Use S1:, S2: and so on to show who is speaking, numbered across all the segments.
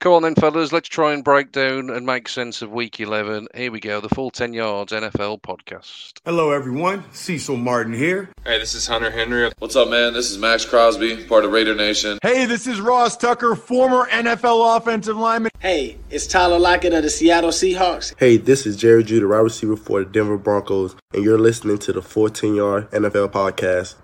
S1: Come on then, fellas. Let's try and break down and make sense of Week 11. Here we go, the full 10 yards NFL podcast.
S2: Hello, everyone. Cecil Martin here.
S3: Hey, this is Hunter Henry.
S4: What's up, man? This is Maxx Crosby, part of Raider Nation.
S2: Hey, this is Ross Tucker, former NFL offensive lineman.
S5: Hey, it's Tyler Lockett of the Seattle Seahawks.
S6: Hey, this is Jerry Jeudy, wide receiver for the Denver Broncos, and you're listening to the Full 10 Yard NFL Podcast.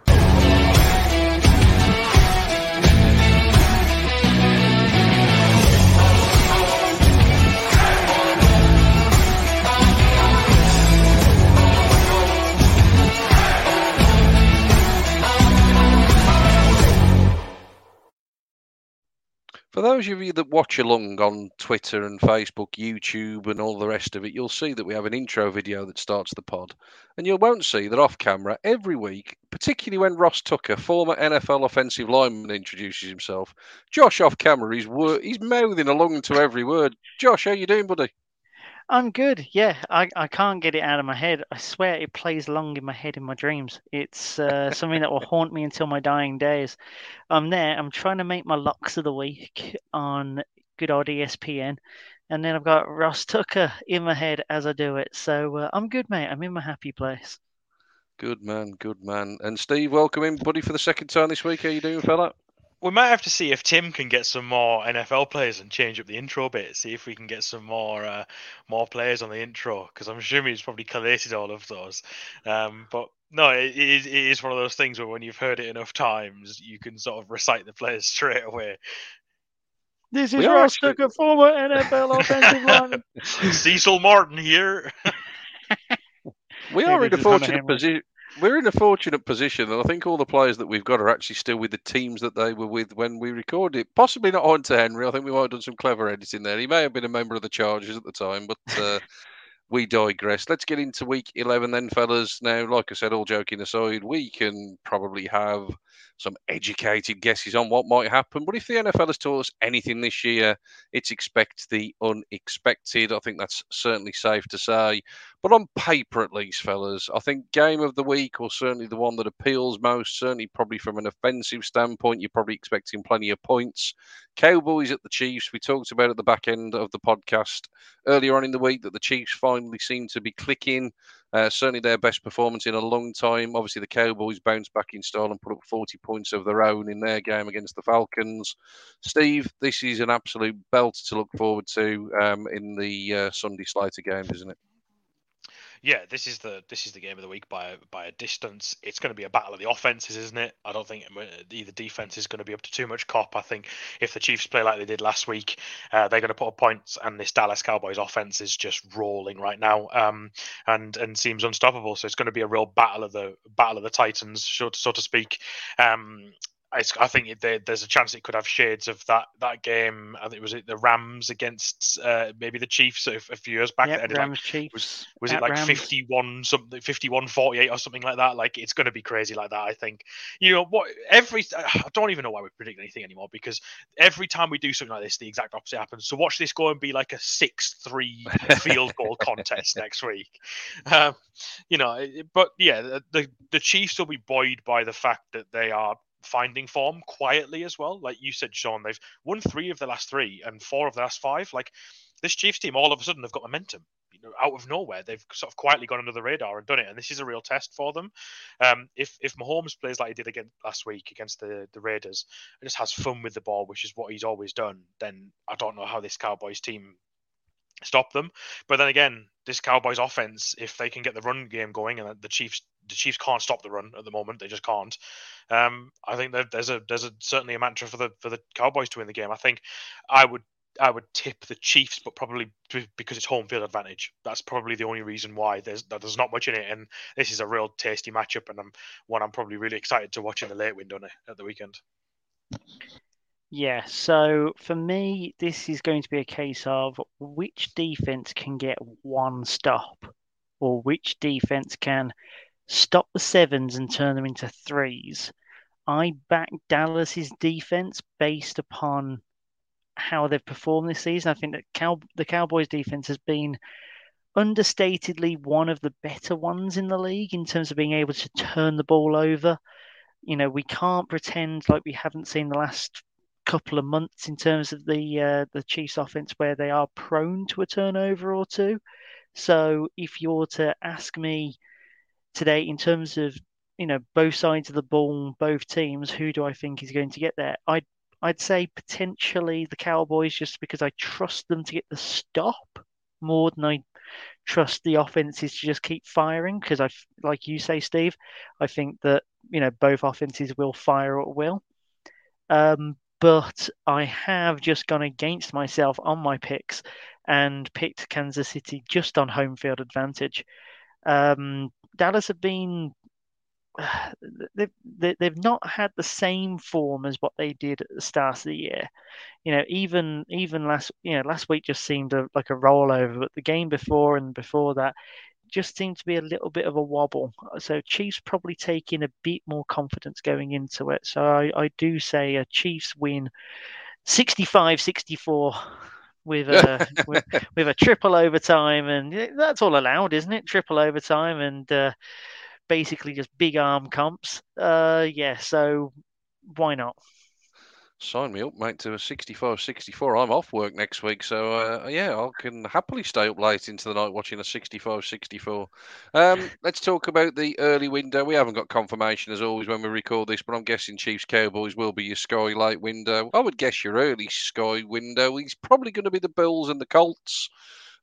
S1: For those of you that watch along on Twitter and Facebook, YouTube, and all the rest of it, you'll see that we have an intro video that starts the pod. And you won't see that off camera every week, particularly when Ross Tucker, former NFL offensive lineman, introduces himself. Josh off camera, he's, wor- he's mouthing along to every word. Josh, how you doing, buddy?
S7: I'm good. Yeah, I, I can't get it out of my head. I swear it plays long in my head in my dreams. It's uh, something that will haunt me until my dying days. I'm there. I'm trying to make my locks of the week on good old ESPN, and then I've got Ross Tucker in my head as I do it. So uh, I'm good, mate. I'm in my happy place.
S1: Good man, good man. And Steve, welcome in, buddy, for the second time this week. How you doing, fella?
S3: We might have to see if Tim can get some more NFL players and change up the intro bit. See if we can get some more uh, more players on the intro because I'm assuming he's probably collated all of those. Um, but no, it is, it is one of those things where when you've heard it enough times, you can sort of recite the players straight away.
S7: This is Ross actually... Tucker, former NFL offensive lineman.
S3: Cecil Martin here.
S1: we are in a fortunate position we're in a fortunate position, and I think all the players that we've got are actually still with the teams that they were with when we recorded. Possibly not Hunter Henry. I think we might have done some clever editing there. He may have been a member of the Chargers at the time, but uh, we digress. Let's get into week 11 then, fellas. Now, like I said, all joking aside, we can probably have some educated guesses on what might happen. But if the NFL has taught us anything this year, it's expect the unexpected. I think that's certainly safe to say. But on paper, at least, fellas, I think game of the week, or certainly the one that appeals most, certainly probably from an offensive standpoint, you're probably expecting plenty of points. Cowboys at the Chiefs. We talked about at the back end of the podcast earlier on in the week that the Chiefs finally seem to be clicking. Uh, certainly their best performance in a long time. Obviously, the Cowboys bounced back in style and put up 40 points of their own in their game against the Falcons. Steve, this is an absolute belt to look forward to um, in the uh, Sunday slate of games, isn't it?
S3: Yeah, this is the this is the game of the week by by a distance. It's going to be a battle of the offenses, isn't it? I don't think either defense is going to be up to too much cop. I think if the Chiefs play like they did last week, uh, they're going to put up points, and this Dallas Cowboys offense is just rolling right now, um, and and seems unstoppable. So it's going to be a real battle of the battle of the Titans, so, so to speak. Um, I, I think there, there's a chance it could have shades of that that game. I think it was it the Rams against uh, maybe the Chiefs a, a few years back.
S7: Yep, Rams
S3: like,
S7: Chiefs.
S3: Was, was it like Rams. 51 something 51 48 or something like that? Like it's going to be crazy like that. I think. You know what? Every I don't even know why we predict anything anymore because every time we do something like this, the exact opposite happens. So watch this go and be like a six three field goal contest next week. Um, you know, but yeah, the the Chiefs will be buoyed by the fact that they are finding form quietly as well. Like you said, Sean, they've won three of the last three and four of the last five. Like this Chiefs team, all of a sudden, they've got momentum. You know, out of nowhere, they've sort of quietly gone under the radar and done it. And this is a real test for them. Um, if if Mahomes plays like he did again last week against the the Raiders, and just has fun with the ball, which is what he's always done, then I don't know how this Cowboys team stop them. But then again, this Cowboys offense, if they can get the run game going, and the Chiefs the Chiefs can't stop the run at the moment, they just can't. Um, I think there's a there's a certainly a mantra for the for the Cowboys to win the game. I think I would I would tip the Chiefs, but probably because it's home field advantage. That's probably the only reason why there's there's not much in it, and this is a real tasty matchup, and I'm one I'm probably really excited to watch in the late window at the weekend.
S7: Yeah, so for me, this is going to be a case of which defense can get one stop, or which defense can stop the sevens and turn them into threes. I back Dallas's defense based upon how they've performed this season. I think that the Cowboys defense has been understatedly one of the better ones in the league in terms of being able to turn the ball over. You know, we can't pretend like we haven't seen the last couple of months in terms of the uh, the Chiefs' offense, where they are prone to a turnover or two. So if you're to ask me today in terms of you know both sides of the ball, both teams, who do I think is going to get there? I'd I'd say potentially the Cowboys, just because I trust them to get the stop more than I trust the offenses to just keep firing. Because I, like you say, Steve, I think that you know both offenses will fire at will. Um, but I have just gone against myself on my picks and picked Kansas City just on home field advantage. Um, Dallas have been they've they've not had the same form as what they did at the start of the year. You know, even even last you know last week just seemed a, like a rollover, but the game before and before that just seemed to be a little bit of a wobble. So Chiefs probably taking a bit more confidence going into it. So I, I do say a Chiefs win 65-64 with a with, with, a triple overtime and that's all allowed, isn't it? Triple overtime and uh, basically just big arm comps. Uh, yeah, so why not?
S1: Sign me up, mate, to a 65 64. I'm off work next week, so uh, yeah, I can happily stay up late into the night watching a 65 64. Um, let's talk about the early window. We haven't got confirmation as always when we record this, but I'm guessing Chiefs Cowboys will be your Sky late window. I would guess your early Sky window is probably going to be the Bills and the Colts.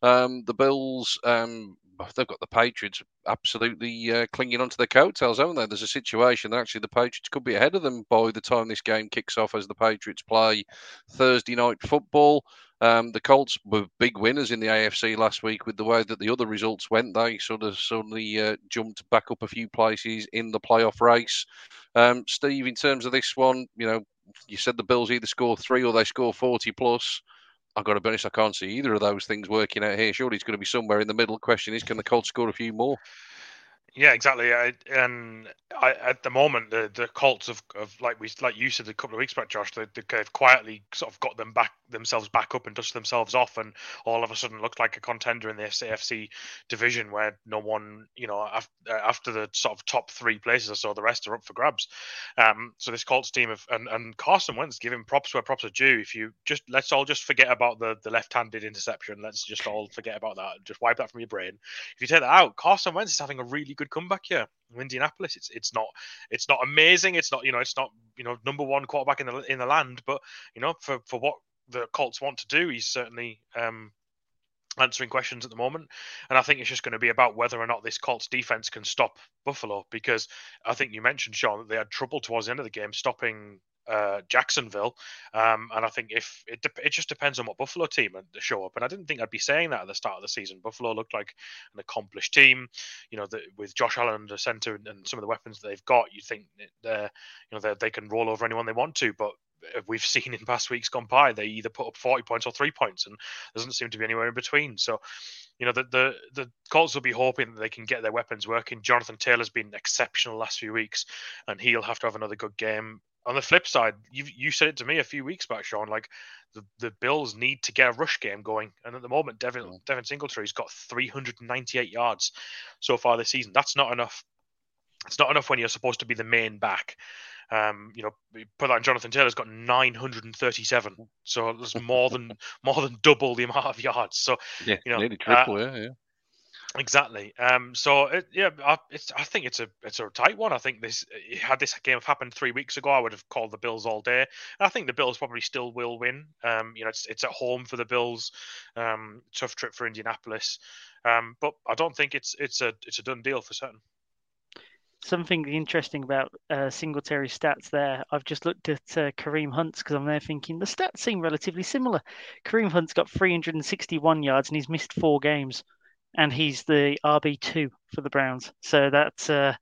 S1: Um, the Bills, um, they've got the Patriots absolutely uh, clinging onto their coattails, haven't they? There's a situation that actually the Patriots could be ahead of them by the time this game kicks off as the Patriots play Thursday night football. Um, the Colts were big winners in the AFC last week with the way that the other results went. They sort of suddenly uh, jumped back up a few places in the playoff race. Um, Steve, in terms of this one, you know, you said the Bills either score three or they score 40 plus. I've got to be honest, I can't see either of those things working out here. Surely it's going to be somewhere in the middle. Question is, can the Colts score a few more?
S3: Yeah, exactly. I, and I, at the moment, the the Colts have, have like we like you said a couple of weeks back, Josh, they, they've quietly sort of got them back themselves back up and dust themselves off, and all of a sudden looked like a contender in the AFC division where no one, you know, after, after the sort of top three places or so, the rest are up for grabs. Um, so this Colts team of and, and Carson Wentz giving props where props are due. If you just let's all just forget about the the left-handed interception, let's just all forget about that. Just wipe that from your brain. If you take that out, Carson Wentz is having a really good comeback here. Indianapolis. It's it's not it's not amazing. It's not you know it's not you know number one quarterback in the in the land, but you know for for what the Colts want to do, he's certainly um, answering questions at the moment. And I think it's just going to be about whether or not this Colts defense can stop Buffalo because I think you mentioned Sean that they had trouble towards the end of the game stopping uh, Jacksonville. Um, and I think if it it just depends on what Buffalo team show up. And I didn't think I'd be saying that at the start of the season. Buffalo looked like an accomplished team. You know, the, with Josh Allen under center and, and, some of the weapons that they've got, you think they you know they can roll over anyone they want to. But we've seen in past weeks gone by, they either put up 40 points or three points, and there doesn't seem to be anywhere in between. So, you know, the the the Colts will be hoping that they can get their weapons working. Jonathan Taylor's been exceptional last few weeks, and he'll have to have another good game on the flip side, you you said it to me a few weeks back, Sean. Like the, the Bills need to get a rush game going, and at the moment, Devin. Devin Singletary's got 398 yards so far this season. That's not enough. It's not enough when you're supposed to be the main back. Um, you know, put that on Jonathan Taylor's got 937, so there's more than more than double the amount of yards. So
S1: yeah,
S3: you know,
S1: nearly triple. Uh, yeah, yeah.
S3: Exactly. Um, so it, yeah, I, I think it's a it's a tight one. I think this had this game happened three weeks ago, I would have called the Bills all day. And I think the Bills probably still will win. Um, you know, it's it's at home for the Bills. Um, tough trip for Indianapolis. Um, but I don't think it's it's a it's a done deal for certain.
S7: Something interesting about uh, Singletary stats there. I've just looked at uh, Kareem Hunt's because I'm there thinking the stats seem relatively similar. Kareem Hunt's got 361 yards and he's missed four games and he's the RB two for the Browns. So that uh,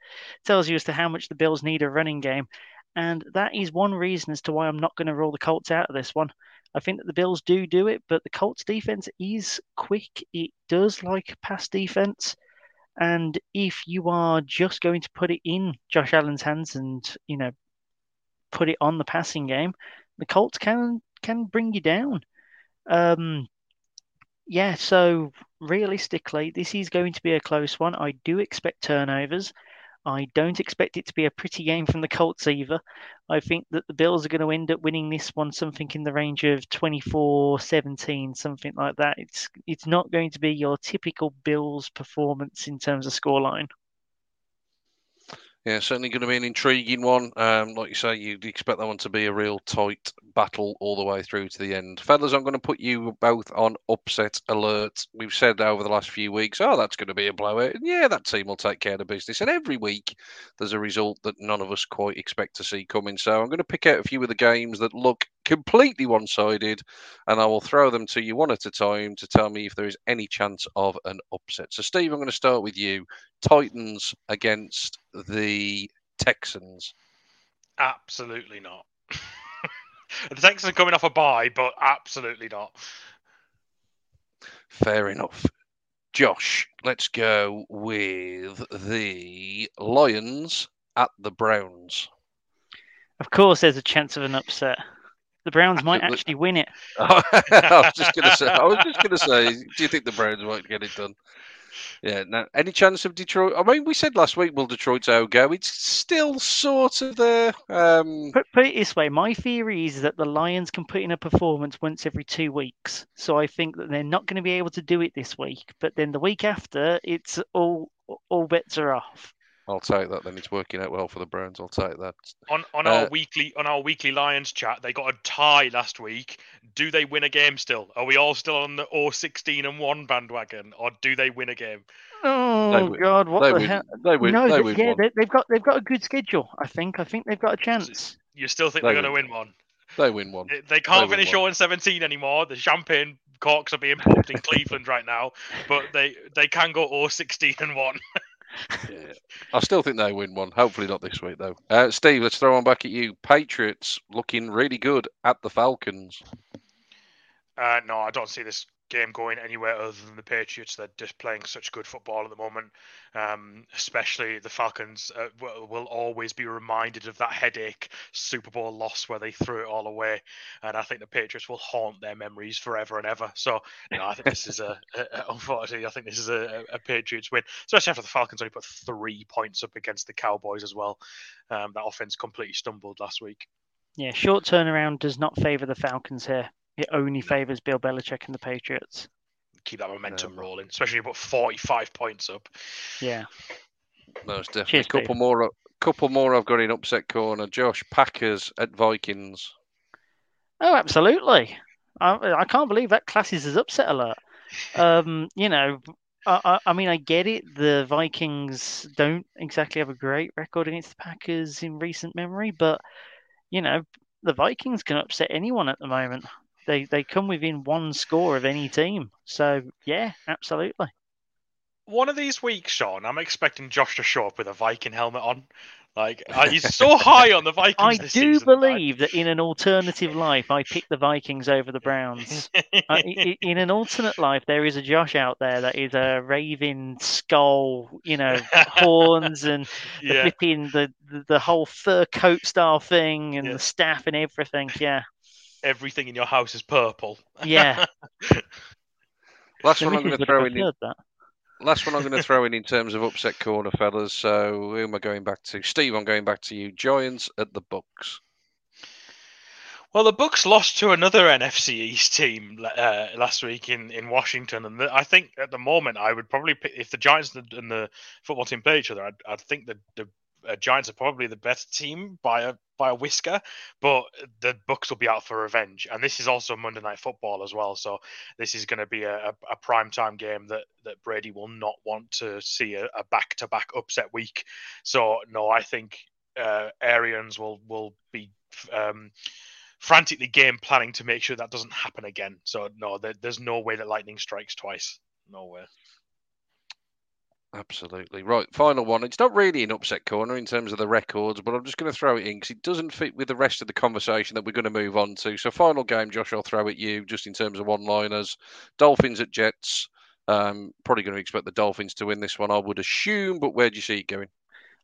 S7: tells you as to how much the Bills need a running game, and that is one reason as to why I'm not going to roll the Colts out of this one. I think that the Bills do do it, but the Colts defense is quick. It does like pass defense. And if you are just going to put it in Josh Allen's hands and, you know, put it on the passing game, the Colts can can bring you down. Um, yeah, so realistically, this is going to be a close one. I do expect turnovers. I don't expect it to be a pretty game from the Colts either. I think that the Bills are going to end up winning this one something in the range of 24-17, something like that. It's it's not going to be your typical Bills performance in terms of scoreline.
S1: Yeah, certainly going to be an intriguing one. Um, like you say, you'd expect that one to be a real tight battle all the way through to the end. Fellas, I'm going to put you both on upset alert. We've said over the last few weeks, oh, that's going to be a blowout. And yeah, that team will take care of the business. And every week, there's a result that none of us quite expect to see coming. So I'm going to pick out a few of the games that look completely one sided, and I will throw them to you one at a time to tell me if there is any chance of an upset. So, Steve, I'm going to start with you. Titans against the Texans.
S3: Absolutely not. the Texans are coming off a bye, but absolutely not.
S1: Fair enough. Josh, let's go with the Lions at the Browns.
S7: Of course, there's a chance of an upset. The Browns might actually win it.
S1: I was just going to say. I was just going to say. Do you think the Browns might get it done? Yeah. Now, any chance of Detroit? I mean, we said last week, will Detroit's go? It's still sort of there. Um...
S7: Put, put it this way: my theory is that the Lions can put in a performance once every two weeks. So I think that they're not going to be able to do it this week, but then the week after, it's all all bets are off.
S1: I'll take that. Then it's working out well for the Browns. I'll take that.
S3: On on uh, our weekly on our weekly Lions chat, they got a tie last week. Do they win a game still? Are we all still on the or sixteen and one bandwagon, or do they win a game?
S7: Oh God! What
S1: they
S7: the
S1: win.
S7: hell?
S1: They win.
S7: No,
S1: they,
S7: they yeah,
S1: one.
S7: they, have got they've got a good schedule. I think. I think they've got a chance.
S3: You still think
S1: They
S3: they are going to
S1: win.
S3: win one?
S1: They win one.
S3: They- They can't
S1: win
S3: finish
S1: one.
S3: 0 and 17 anymore. The champagne corks are being popped in Cleveland right now, but they they can go 0 16 and one.
S1: Yeah. I still think they win one. Hopefully not this week though. Uh, Steve, let's throw one back at you. Patriots looking really good at the Falcons.
S3: Uh, no, I don't see this game going anywhere other than the Patriots. They're just playing such good football at the moment. Um, especially the Falcons uh, will, will always be reminded of that headache Super Bowl loss where they threw it all away, and I think the Patriots will haunt their memories forever and ever. So, you know, I think this is a, a unfortunately, I think this is a, a a Patriots win, especially after the Falcons only put three points up against the Cowboys as well. Um, that offense completely stumbled last week.
S7: Yeah, short turnaround does not favour the Falcons here. It only favours Bill Belichick and the Patriots.
S3: Keep that momentum
S1: No.
S3: rolling, especially when you put 45 points up.
S7: Yeah.
S1: Most definitely.
S7: Cheers,
S1: a couple more. Couple more. I've got in upset corner. Josh Packers at Vikings.
S7: Oh, absolutely. I, I can't believe that classes as upset alert. Um, you know, I, I, I mean, I get it. The Vikings don't exactly have a great record against the Packers in recent memory, but you know, the Vikings can upset anyone at the moment. They they come within one score of any team. So yeah, absolutely.
S3: One of these weeks, Sean, I'm expecting Josh to show up with a Viking helmet on. Like uh, he's so high on the Vikings.
S7: I
S3: this
S7: do
S3: season,
S7: believe that in an alternative life, I picked the Vikings over the Browns. Uh, i- i- in an alternate life, there is a Josh out there that is a raving skull, you know, horns and the flipping the, the the whole fur coat style thing and
S3: Yeah.
S7: the staff and everything. Yeah,
S3: everything in your house is purple.
S7: yeah.
S1: Last one I'm going to throw in.
S7: preferred.
S1: Last one I'm going to throw in in terms of upset corner, fellas. So who am I going back to? Steve, I'm going back to you. Giants at the Bucks.
S3: Well, the Bucks lost to another NFC East team uh, last week in, in Washington, and the, I think at the moment I would probably pick, if the Giants and the, and the football team play each other, I'd, I'd think that the uh, Giants are probably the better team by a by a whisker, but the Bucks will be out for revenge, and this is also Monday Night Football as well, so this is going to be a, a, prime time game that that Brady will not want to see a, a back to back upset week. So no, I think uh, Arians will will be. Um, frantically game planning to make sure that doesn't happen again. So no, there, there's no way that lightning strikes twice. No way.
S1: Absolutely. Right, final one. It's not really an upset corner in terms of the records, but I'm just going to throw it in because it doesn't fit with the rest of the conversation that we're going to move on to. So, final game, Josh, I'll throw at you just in terms of one liners Dolphins at Jets. Um, probably going to expect the Dolphins to win this one, I would assume, but where do you see it going?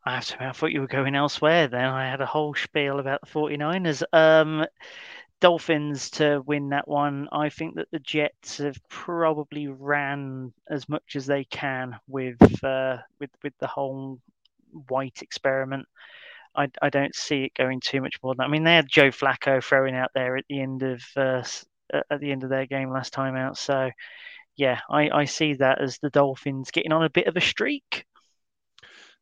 S7: I have to I thought you were going elsewhere then. I had a whole spiel about the 49ers. Um, Dolphins to win that one. I think that the Jets have probably ran as much as they can with uh, with with the whole White experiment. I, I don't see it going too much more than that. I mean, they had Joe Flacco throwing out there at the end of uh, at the end of their game last time out. So, yeah, I, I see that as the Dolphins getting on a bit of a streak.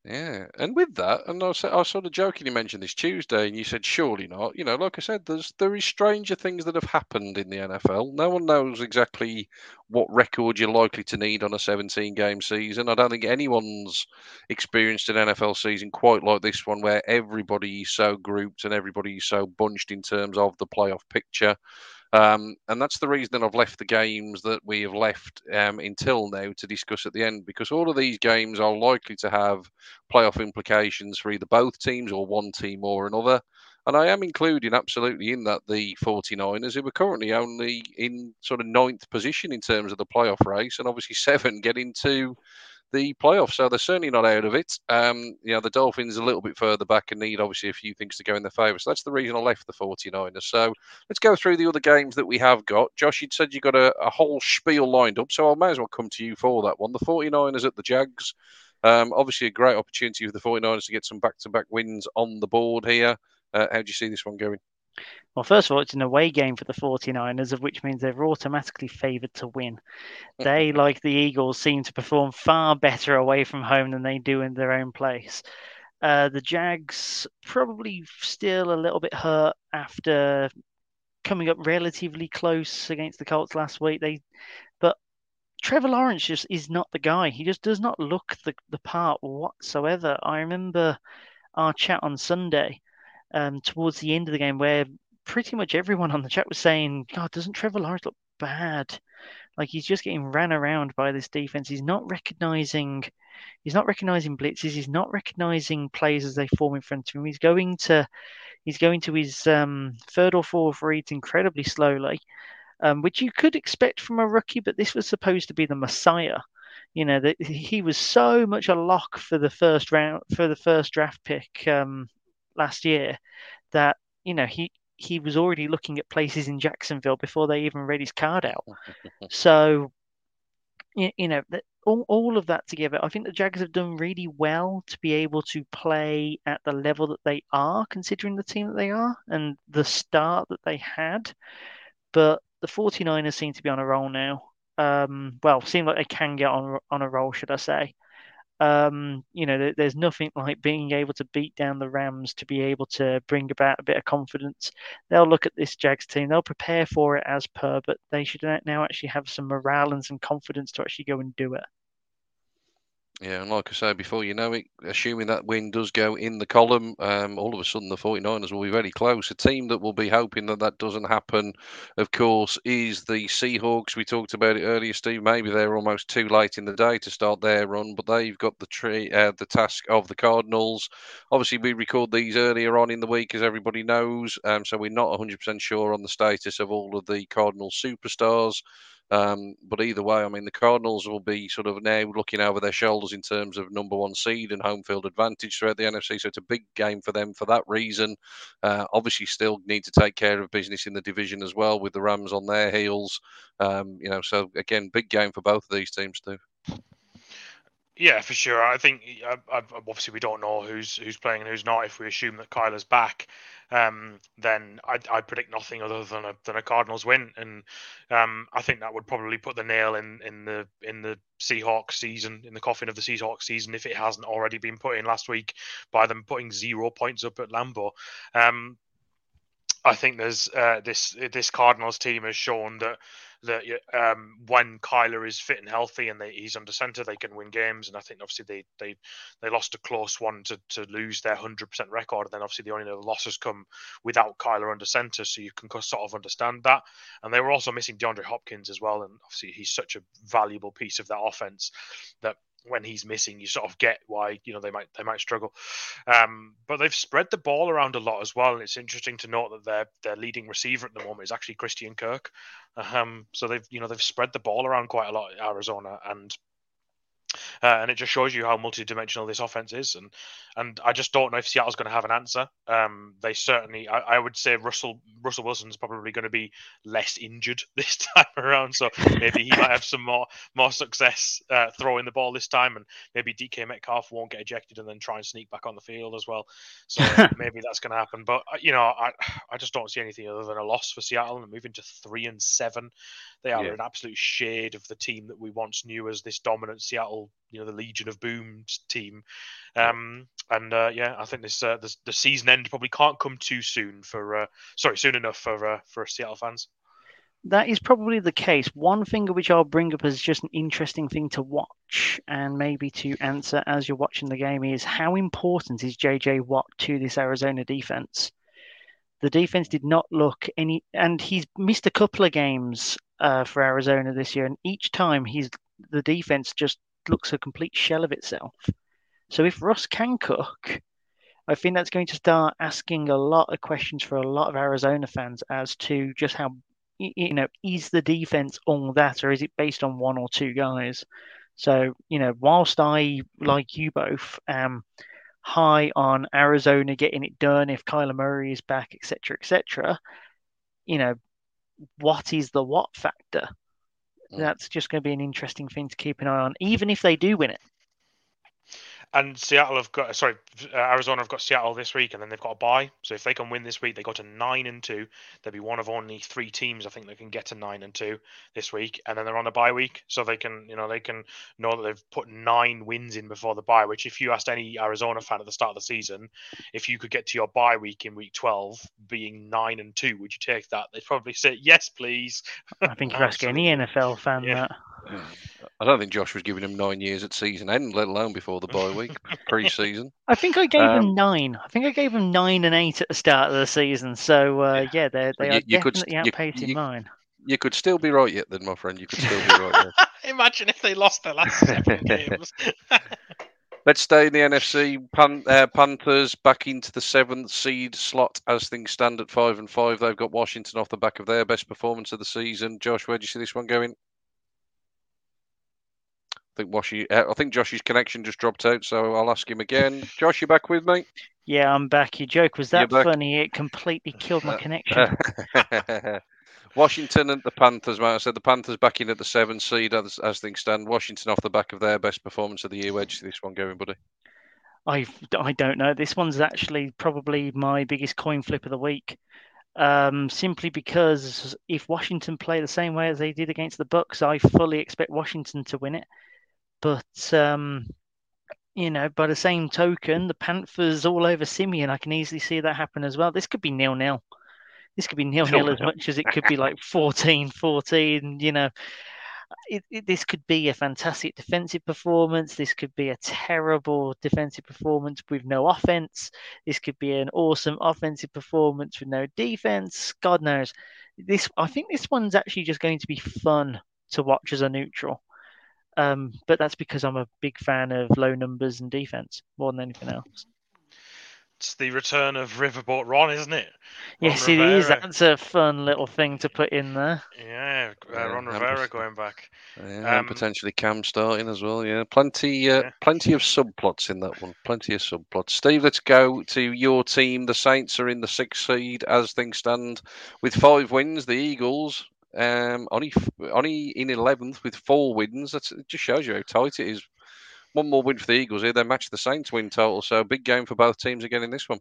S1: Yeah, and with that, and I was, I was sort of jokingly mentioned this Tuesday, and you said surely not. You know, like I said, there's there is stranger things that have happened in the NFL. No one knows exactly what record you're likely to need on a 17 game season. I don't think anyone's experienced an NFL season quite like this one, where everybody's so grouped and everybody's so bunched in terms of the playoff picture. Um, and that's the reason I've left the games that we have left um, until now to discuss at the end, because all of these games are likely to have playoff implications for either both teams or one team or another. And I am including absolutely in that the 49ers, who are currently only in sort of ninth position in terms of the playoff race, and obviously seven get into the playoffs. So they're certainly not out of it. Um, you know, the Dolphins a little bit further back and need obviously a few things to go in their favour. So that's the reason I left the 49ers. So let's go through the other games that we have got. Josh, you'd said you got a, a whole spiel lined up, so I may as well come to you for that one. The 49ers at the Jags. Um, obviously, a great opportunity for the 49ers to get some back to back wins on the board here. Uh, how do you see this one going?
S7: Well, first of all, it's an away game for the 49ers, of which means they're automatically favoured to win. They, like the Eagles, seem to perform far better away from home than they do in their own place. Uh, the Jags probably still a little bit hurt after coming up relatively close against the Colts last week. They, but Trevor Lawrence just is not the guy. He just does not look the the part whatsoever. I remember our chat on Sunday um, towards the end of the game where pretty much everyone on the chat was saying, God, doesn't Trevor Lawrence look bad? Like he's just getting ran around by this defense. He's not recognizing he's not recognizing blitzes, he's not recognizing plays as they form in front of him. He's going to he's going to his um, third or fourth reads incredibly slowly. Um, which you could expect from a rookie, but this was supposed to be the messiah. You know that he was so much a lock for the first round for the first draft pick um, last year that you know he he was already looking at places in Jacksonville before they even read his card out. so you, you know all, all of that together, I think the Jags have done really well to be able to play at the level that they are, considering the team that they are and the start that they had. But the 49ers seem to be on a roll now. Um, well, seem like they can get on on a roll, should I say? Um, you know, there's nothing like being able to beat down the Rams to be able to bring about a bit of confidence. They'll look at this Jags team, they'll prepare for it as per, but they should now actually have some morale and some confidence to actually go and do it.
S1: Yeah, and like I said before, you know it, assuming that win does go in the column, um, all of a sudden the 49ers will be very close. A team that will be hoping that that doesn't happen, of course, is the Seahawks. We talked about it earlier, Steve. Maybe they're almost too late in the day to start their run, but they've got the tree, uh, the task of the Cardinals. Obviously, we record these earlier on in the week, as everybody knows, um, so we're not 100% sure on the status of all of the Cardinal superstars. Um, but either way, I mean, the Cardinals will be sort of now looking over their shoulders in terms of number one seed and home field advantage throughout the NFC. So it's a big game for them for that reason. Uh, obviously, still need to take care of business in the division as well with the Rams on their heels. Um, you know, so again, big game for both of these teams too.
S3: Yeah, for sure. I think obviously we don't know who's who's playing and who's not. If we assume that Kyler's back, um, then I'd, I'd, predict nothing other than a than a Cardinals win, and um, I think that would probably put the nail in in the in the Seahawks season in the coffin of the Seahawks season if it hasn't already been put in last week by them putting zero points up at Lambeau. Um, I think there's uh, this this Cardinals team has shown that that um, when Kyler is fit and healthy and they, he's under center, they can win games. And I think obviously they they they lost a close one to, to lose their hundred percent record. And then obviously the only losses come without Kyler under center, so you can sort of understand that. And they were also missing DeAndre Hopkins as well, and obviously he's such a valuable piece of that offense that when he's missing, you sort of get why you know they might they might struggle. Um, but they've spread the ball around a lot as well, and it's interesting to note that their their leading receiver at the moment is actually Christian Kirk. Um, so they've you know they've spread the ball around quite a lot, Arizona, and Uh, and it just shows you how multi-dimensional this offense is, and and I just don't know if Seattle's going to have an answer. Um, they certainly, I, I, would say Russell Russell Wilson's probably going to be less injured this time around, so maybe he might have some more more success uh, throwing the ball this time, and maybe DK Metcalf won't get ejected and then try and sneak back on the field as well. So maybe that's going to happen. But uh, you know, I I just don't see anything other than a loss for Seattle and moving to three and seven. They are yeah. an absolute shade of the team that we once knew as this dominant Seattle, you know, the Legion of Boom team. Um, and uh, yeah, I think this uh, the, the, season end probably can't come too soon for uh, sorry, soon enough for uh, for Seattle fans.
S7: That is probably the case. One thing which I'll bring up as just an interesting thing to watch and maybe to answer as you're watching the game is how important is JJ Watt to this Arizona defense? The defense did not look any, and he's missed a couple of games uh, for Arizona this year, and each time he's the defense just looks a complete shell of itself. So if Russ can cook, I think that's going to start asking a lot of questions for a lot of Arizona fans as to just how you know is the defense all that, or is it based on one or two guys? So you know, whilst I like you both, high on Arizona getting it done if Kyler Murray is back, etc., etc. You know, what is the what factor? That's just going to be an interesting thing to keep an eye on, even if they do win it.
S3: And Seattle have got sorry, Arizona have got Seattle this week, and then they've got a bye. So if they can win this week, they go to nine and two. They'll be one of only three teams I think that can get to nine and two this week, and then they're on a bye week, so they can you know they can know that they've put nine wins in before the bye. Which if you asked any Arizona fan at the start of the season, if you could get to your bye week in week twelve being nine and two, would you take that? They'd probably say yes, please.
S7: I think you ask any NFL fan yeah. that.
S1: I don't think Josh was giving him nine years at season end, let alone before the bye week, pre-season.
S7: I think I gave um, him nine. I think I gave him nine and eight at the start of the season. So uh, yeah, they're, they you, are you definitely could, outpacing you, mine.
S1: You could still be right yet, then, my friend. You could still be right yet.
S3: Imagine if they lost their last seven games.
S1: Let's stay in the NFC. Pan, uh, Panthers back into the seventh seed slot as things stand at five and five. They've got Washington off the back of their best performance of the season. Josh, where do you see this one going? Think Washy, uh, I think Josh's connection just dropped out, so I'll ask him again. Josh, you back with me?
S7: Yeah, I'm back. Your joke was that funny; it completely killed my connection.
S1: Washington and the Panthers, man. I said the Panthers back in at the seven seed as, as things stand. Washington off the back of their best performance of the year. Where do you see this one going, buddy?
S7: I I don't know. This one's actually probably my biggest coin flip of the week. Um, simply because if Washington play the same way as they did against the Bucks, I fully expect Washington to win it. But um, you know, by the same token, the Panthers all over Siemian, I can easily see that happen as well. This could be nil nil. This could be nil nil as much as it could be like 14 14. You know, it, it, this could be a fantastic defensive performance. This could be a terrible defensive performance with no offense. This could be an awesome offensive performance with no defense. God knows. This, I think, this one's actually just going to be fun to watch as a neutral. Um, but that's because I'm a big fan of low numbers and defense more than anything else.
S3: It's the return of Riverboat Ron, isn't it?
S7: Ron yes, Rivera. it is. That's a fun little thing to put in there.
S3: Yeah, uh, Ron yeah, Rivera going back.
S1: Yeah, um, potentially Cam starting as well. Yeah, plenty, uh, yeah. plenty of subplots in that one. Plenty of subplots. Steve, let's go to your team. The Saints are in the sixth seed as things stand, with five wins. The Eagles um, only only in eleventh with four wins. That's, it just shows you how tight it is. One more win for the Eagles here. They match the Saints win total. So big game for both teams again in this one.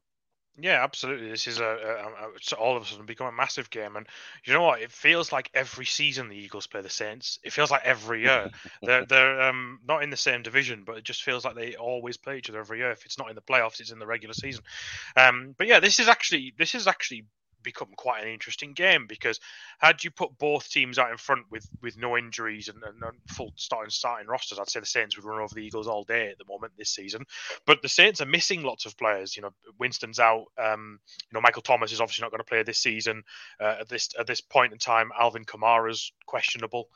S3: Yeah, absolutely. This is a, a, a, it's all of a sudden become a massive game, and you know what? It feels like every season the Eagles play the Saints. It feels like every year they're they're um, not in the same division, but it just feels like they always play each other every year. If it's not in the playoffs, it's in the regular season. Um, but yeah, this is actually this is actually become quite an interesting game because had you put both teams out in front with with no injuries and, and, and, full starting starting rosters, I'd say the Saints would run over the Eagles all day at the moment this season. But the Saints are missing lots of players. You know, Winston's out. Um, you know, Michael Thomas is obviously not going to play this season. Uh, at this at this point in time, Alvin Kamara's questionable.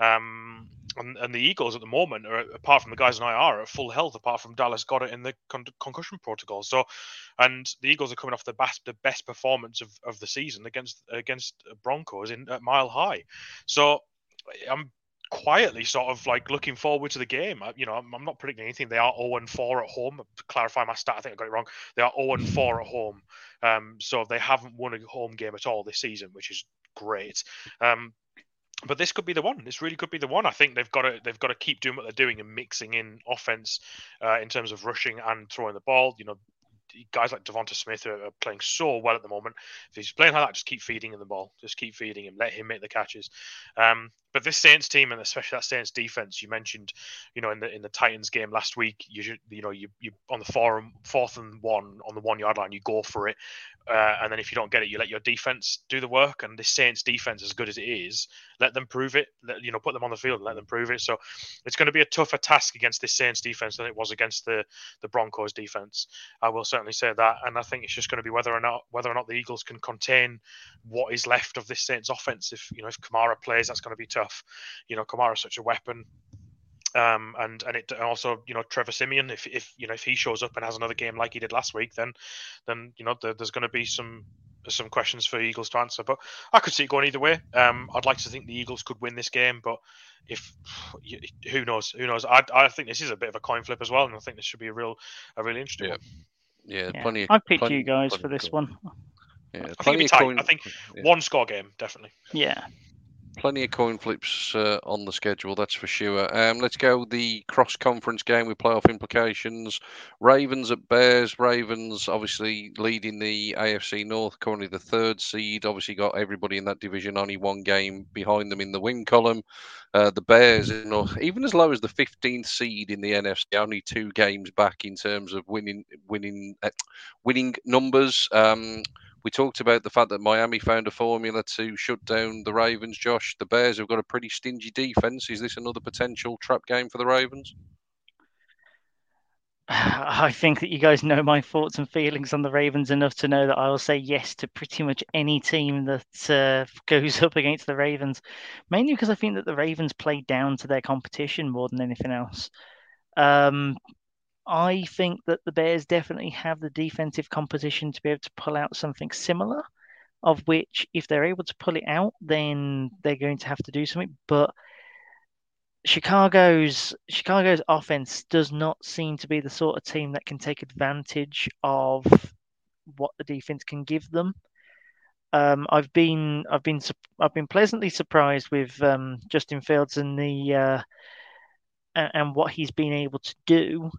S3: Um, and, and, the Eagles at the moment, are, apart from the guys in IR, are at full health, apart from Dallas Goedert in the con- concussion protocol. So, and the Eagles are coming off the best the best performance of, of the season against against Broncos in at Mile High. So, I'm quietly sort of like looking forward to the game. You know, I'm, I'm not predicting anything. They are 0 and 4 at home. To clarify my stat, I think I got it wrong. They are 0 and 4 at home. Um, so they haven't won a home game at all this season, which is great. Um, but this could be the one. This really could be the one. I think they've got to they've got to keep doing what they're doing and mixing in offense uh, in terms of rushing and throwing the ball. You know, guys like Devonta Smith are, are, playing so well at the moment. If he's playing like that, just keep feeding him the ball. Just keep feeding him. Let him make the catches. Um, but this Saints team and especially that Saints defense, you mentioned, you know, in the in the Titans game last week, you you know, you you on the forum fourth and one on the one yard line, you go for it, uh, and then if you don't get it, you let your defense do the work. And this Saints defense, as good as it is, let them prove it. Let, you know, put them on the field and let them prove it. So it's going to be a tougher task against this Saints defense than it was against the the Broncos defense. I will certainly say that, and I think it's just going to be whether or not whether or not the Eagles can contain what is left of this Saints offense. If you know if Kamara plays, that's going to be tough. You know, Kamara's such a weapon. Um, and and it also you know Trevor Siemian if if you know if he shows up and has another game like he did last week then then you know there, there's going to be some some questions for Eagles to answer but I could see it going either way um, I'd like to think the Eagles could win this game but if who knows who knows I, I think this is a bit of a coin flip as well and I think this should be a real a really interesting
S1: yeah.
S3: one
S1: yeah,
S7: Yeah.
S1: plenty.
S7: I've picked
S1: plenty-
S7: you guys for this
S1: of-
S7: one.
S1: Yeah,
S3: I think
S1: plenty
S3: it'll be
S1: of
S3: tight.
S1: coin-
S3: I think
S1: yeah.
S3: one score game definitely
S7: Yeah.
S1: Plenty of coin flips uh, on the schedule, that's for sure. Um, let's go the cross conference game with playoff implications. Ravens at Bears. Ravens obviously leading the AFC North, currently the third seed. Obviously got everybody in that division only one game behind them in the win column. Uh, the Bears, you know, even as low as the 15th seed in the NFC, only two games back in terms of winning winning uh, winning numbers. Um, we talked about the fact that Miami found a formula to shut down the Ravens. Josh, the Bears have got a pretty stingy defense. Is this another potential trap game for the Ravens?
S7: I think that you guys know my thoughts and feelings on the Ravens enough to know that I will say yes to pretty much any team that uh, goes up against the Ravens, mainly because I think that the Ravens play down to their competition more than anything else. Um, I think that the Bears definitely have the defensive composition to be able to pull out something similar, of which, if they're able to pull it out, then they're going to have to do something. But Chicago's Chicago's offense does not seem to be the sort of team that can take advantage of what the defense can give them. Um, I've been I've been I've been pleasantly surprised with um, Justin Fields and the uh, and, and what he's been able to do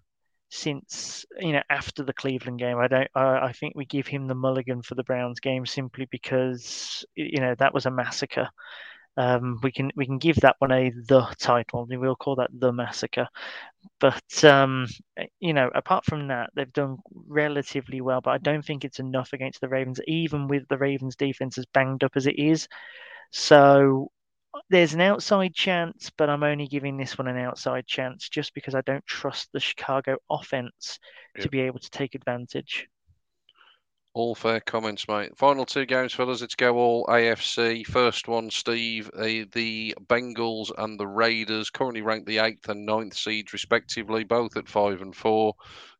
S7: since you know after the Cleveland game. I don't. I, I think we give him the mulligan for the Browns game simply because you know that was a massacre. Um, we can we can give that one a the title. We'll call that the massacre. But um, you know, apart from that, they've done relatively well. But I don't think it's enough against the Ravens, even with the Ravens' defense as banged up as it is. So there's an outside chance, but I'm only giving this one an outside chance just because I don't trust the Chicago offense
S1: Yeah.
S7: to be able to take advantage.
S1: All fair comments, mate. Final two games, fellas. Let's go all AFC. First one, Steve. The, the Bengals and the Raiders currently ranked the eighth and ninth seeds, respectively, both at five and four.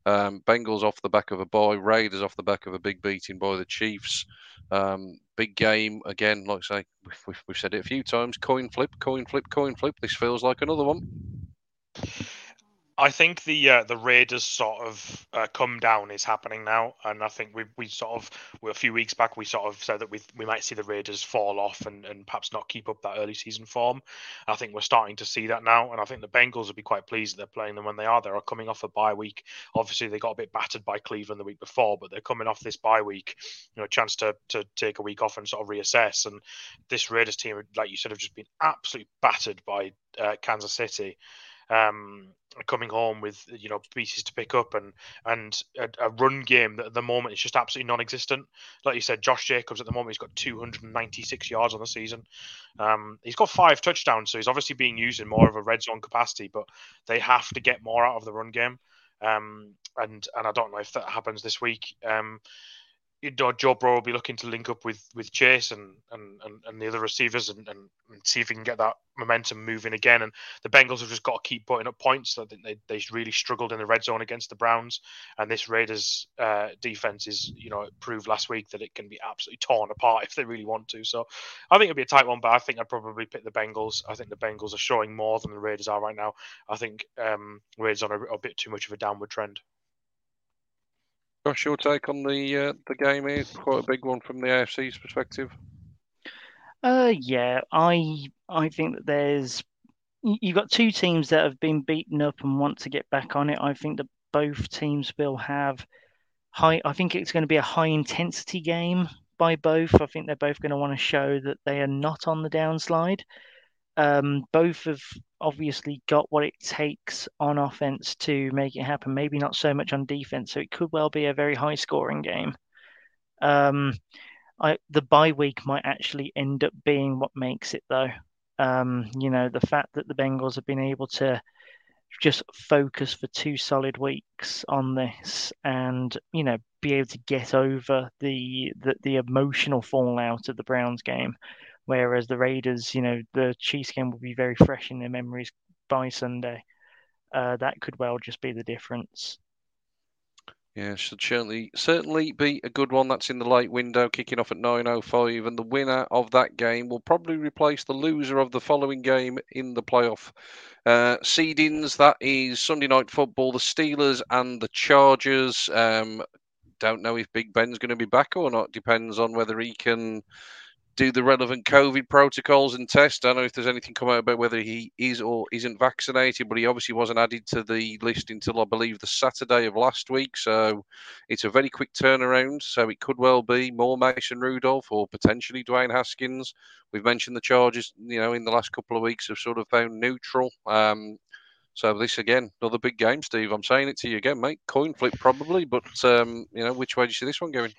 S1: Um, Bengals off the back of a bye, Raiders off the back of a big beating by the Chiefs. Um, big game again. Like I say, we've, we've, said it a few times. Coin flip, coin flip, coin flip. This feels like another one.
S3: I think the uh, the Raiders sort of uh, come down is happening now, and I think we we sort of a few weeks back we sort of said that we we might see the Raiders fall off and, and perhaps not keep up that early season form. I think we're starting to see that now, and I think the Bengals will be quite pleased that they're playing them when they are. They're coming off a bye week. Obviously, they got a bit battered by Cleveland the week before, but they're coming off this bye week, you know, a chance to to take a week off and sort of reassess. And this Raiders team, like you said, have just been absolutely battered by uh, Kansas City um, coming home with you know pieces to pick up and and a, a run game that at the moment is just absolutely non-existent. Like you said, Josh Jacobs at the moment he's got 296 yards on the season. Um, he's got five touchdowns, so he's obviously being used in more of a red zone capacity. But they have to get more out of the run game, um, and and I don't know if that happens this week. Um, you know, Joe Burrow will be looking to link up with with Chase and and, and, and the other receivers and, and, and see if he can get that momentum moving again. And the Bengals have just got to keep putting up points. I think they, they really struggled in the red zone against the Browns. And this Raiders uh, defense is, you know, proved last week that it can be absolutely torn apart if they really want to. So I think it'll be a tight one, but I think I'd probably pick the Bengals. I think the Bengals are showing more than the Raiders are right now. I think um, Raiders on a, a bit too much of a downward trend.
S1: Josh, your take on the uh, the game is Quite a big one from the AFC's perspective.
S7: Uh, yeah, I I think that there's you've got two teams that have been beaten up and want to get back on it. I think that both teams will have high. I think it's going to be a high intensity game by both. I think they're both going to want to show that they are not on the downslide. Um, both have obviously got what it takes on offense to make it happen. Maybe not so much on defense, so it could well be a very high scoring game. Um, I, the bye week might actually end up being what makes it, though. Um, you know, the fact that the Bengals have been able to just focus for two solid weeks on this and you know be able to get over the the, the emotional fallout of the Browns game whereas the Raiders you know the Chiefs game will be very fresh in their memories by Sunday uh, that could well just be the difference
S1: yeah, should certainly certainly be a good one. That's in the late window, kicking off at 9:05, and the winner of that game will probably replace the loser of the following game in the playoff uh, seedings. That is Sunday night football, the Steelers and the Chargers. Um, don't know if Big Ben's going to be back or not. Depends on whether he can do the relevant COVID protocols and test. I don't know if there's anything come out about whether he is or isn't vaccinated, but he obviously wasn't added to the list until I believe the Saturday of last week. So it's a very quick turnaround. So it could well be more Mason Rudolph or potentially Dwayne Haskins. We've mentioned the Chargers, you know, in the last couple of weeks have sort of found neutral. Um, so this again, another big game, Steve. I'm saying it to you again, mate. Coin flip probably, but um, you know, which way do you see this one going?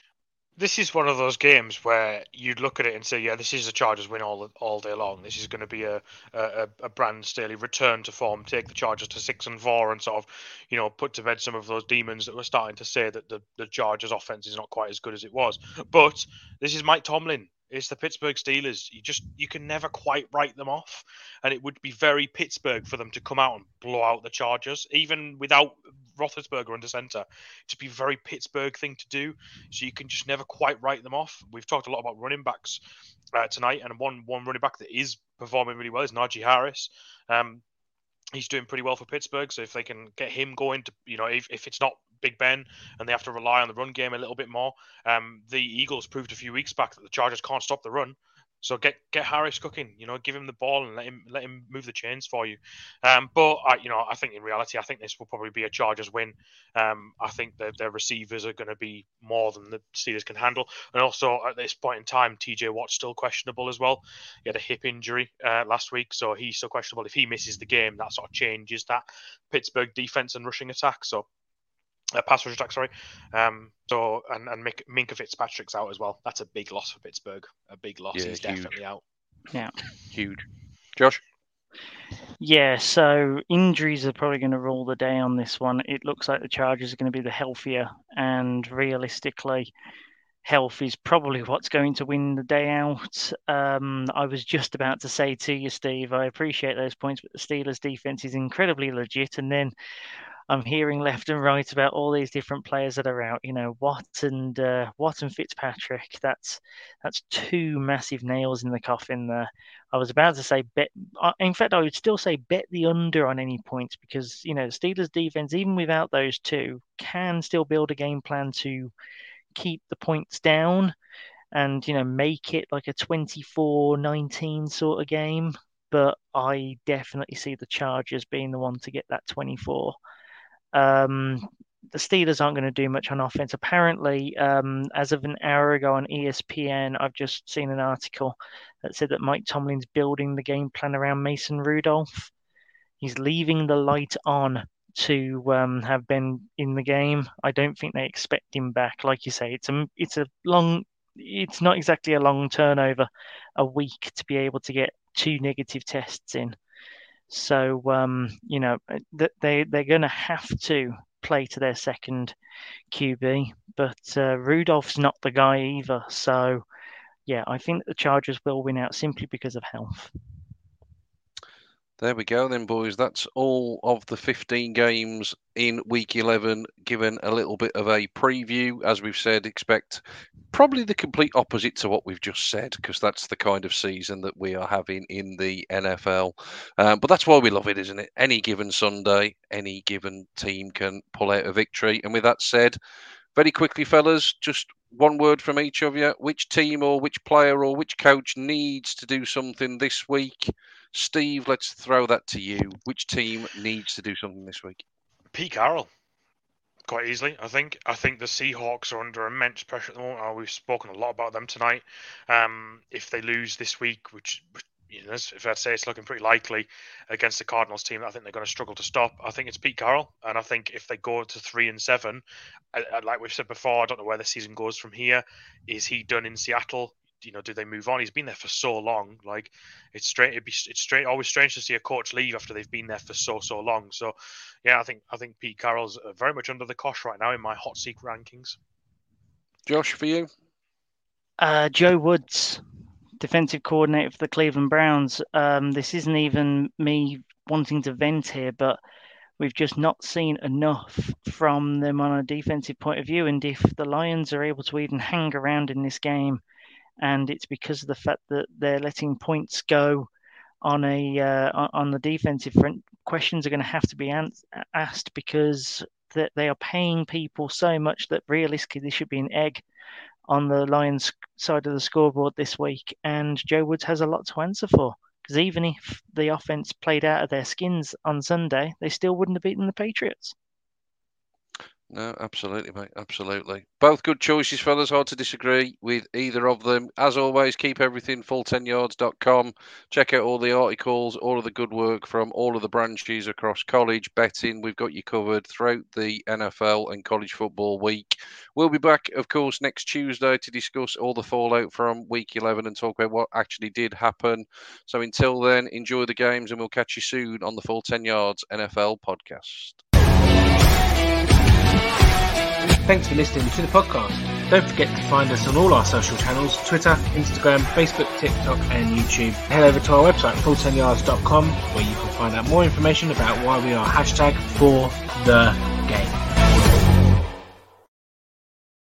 S3: This is one of those games where you'd look at it and say, yeah, this is a Chargers win all all day long. This is going to be a a, a Brandon Staley return to form, take the Chargers to six and four, and sort of, you know, put to bed some of those demons that were starting to say that the the Chargers offense is not quite as good as it was. But this is Mike Tomlin. It's the Pittsburgh Steelers. You just you can never quite write them off, and it would be very Pittsburgh for them to come out and blow out the Chargers, even without Roethlisberger under center. To be very Pittsburgh thing to do, so you can just never quite write them off. We've talked a lot about running backs uh, tonight, and one one running back that is performing really well is Najee Harris. Um, he's doing pretty well for Pittsburgh. So if they can get him going to, you know, if, if it's not Big Ben and they have to rely on the run game a little bit more, um, the Eagles proved a few weeks back that the Chargers can't stop the run. So get get Harris cooking, you know, give him the ball and let him let him move the chains for you. Um, but I, you know, I think in reality, I think this will probably be a Chargers win. Um, I think that their receivers are going to be more than the Steelers can handle, and also at this point in time, T.J. Watt's still questionable as well. He had a hip injury uh, last week, so he's still questionable. If he misses the game, that sort of changes that Pittsburgh defense and rushing attack. So uh, pass rush attack, sorry. Um, so and and Mink, Minkah Fitzpatrick's out as well. That's a big loss for Pittsburgh. A big loss. Yeah, He's huge. definitely out.
S7: Yeah,
S1: huge. Josh.
S7: Yeah, so injuries are probably going to rule the day on this one. It looks like the Chargers are going to be the healthier, and realistically, health is probably what's going to win the day out. Um, I was just about to say to you, Steve, I appreciate those points, but the Steelers' defense is incredibly legit. And then I'm hearing left and right about all these different players that are out. You know, Watt and uh, Watt and Fitzpatrick. That's that's two massive nails in the coffin there. I was about to say bet. Uh, in fact, I would still say bet the under on any points because you know the Steelers' defense, even without those two, can still build a game plan to keep the points down and you know make it like a 24-19 sort of game but I definitely see the Chargers being the one to get that 24. Um, the Steelers aren't going to do much on offense. Apparently, um, as of an hour ago on ESPN, I've just seen an article that said that Mike Tomlin's building the game plan around Mason Rudolph. He's leaving the light on to um, have been in the game. I don't think they expect him back. Like you say, it's a it's a long. It's not exactly a long turnover, a week to be able to get two negative tests in. So um, you know they they're going to have to play to their second QB, but uh, Rudolph's not the guy either. So yeah, I think the Chargers will win out simply because of health.
S1: There we go, then, boys. That's all of the 15 games in week 11, given a little bit of a preview. As we've said, expect probably the complete opposite to what we've just said, because that's the kind of season that we are having in the NFL. Um, but that's why we love it, isn't it? Any given Sunday, any given team can pull out a victory. And with that said, very quickly, fellas, just one word from each of you. Which team or which player or which coach needs to do something this week? Steve, let's throw that to you. Which team needs to do something this week?
S3: Pete Carroll. Quite easily, I think. I think the Seahawks are under immense pressure at the moment. Oh, we've spoken a lot about them tonight. Um, if they lose this week, which, which you know, if I'd say it's looking pretty likely against the Cardinals team, I think they're going to struggle to stop. I think it's Pete Carroll, and I think if they go to three and seven, like we've said before, I don't know where the season goes from here. Is he done in Seattle? you know, do they move on? He's been there for so long. Like it's straight. It'd be it's straight. Always strange to see a coach leave after they've been there for so so long. So, yeah, I think I think Pete Carroll's uh, very much under the cosh right now in my hot seat rankings.
S1: Josh, for you,
S7: uh, Joe Woods, defensive coordinator for the Cleveland Browns. Um, this isn't even me wanting to vent here, but we've just not seen enough from them on a defensive point of view. And if the Lions are able to even hang around in this game and it's because of the fact that they're letting points go on a uh, on the defensive front. Questions are going to have to be asked because that they are paying people so much that realistically there should be an egg on the Lions side of the scoreboard this week, and Joe Woods has a lot to answer for. Because even if the offense played out of their skins on Sunday, they still wouldn't have beaten the Patriots.
S1: No, absolutely, mate. Absolutely. Both good choices, fellas. Hard to disagree with either of them. As always, keep everything full10yards.com. Check out all the articles, all of the good work from all of the branches across college, betting. We've got you covered throughout the NFL and college football week. We'll be back, of course, next Tuesday to discuss all the fallout from week 11 and talk about what actually did happen. So until then, enjoy the games and we'll catch you soon on the Full 10 Yards NFL podcast.
S8: Thanks for listening to the podcast. Don't forget to find us on all our social channels Twitter, Instagram, Facebook, TikTok, and YouTube. Head over to our website, full10yards.com, where you can find out more information about why we are hashtag for the game.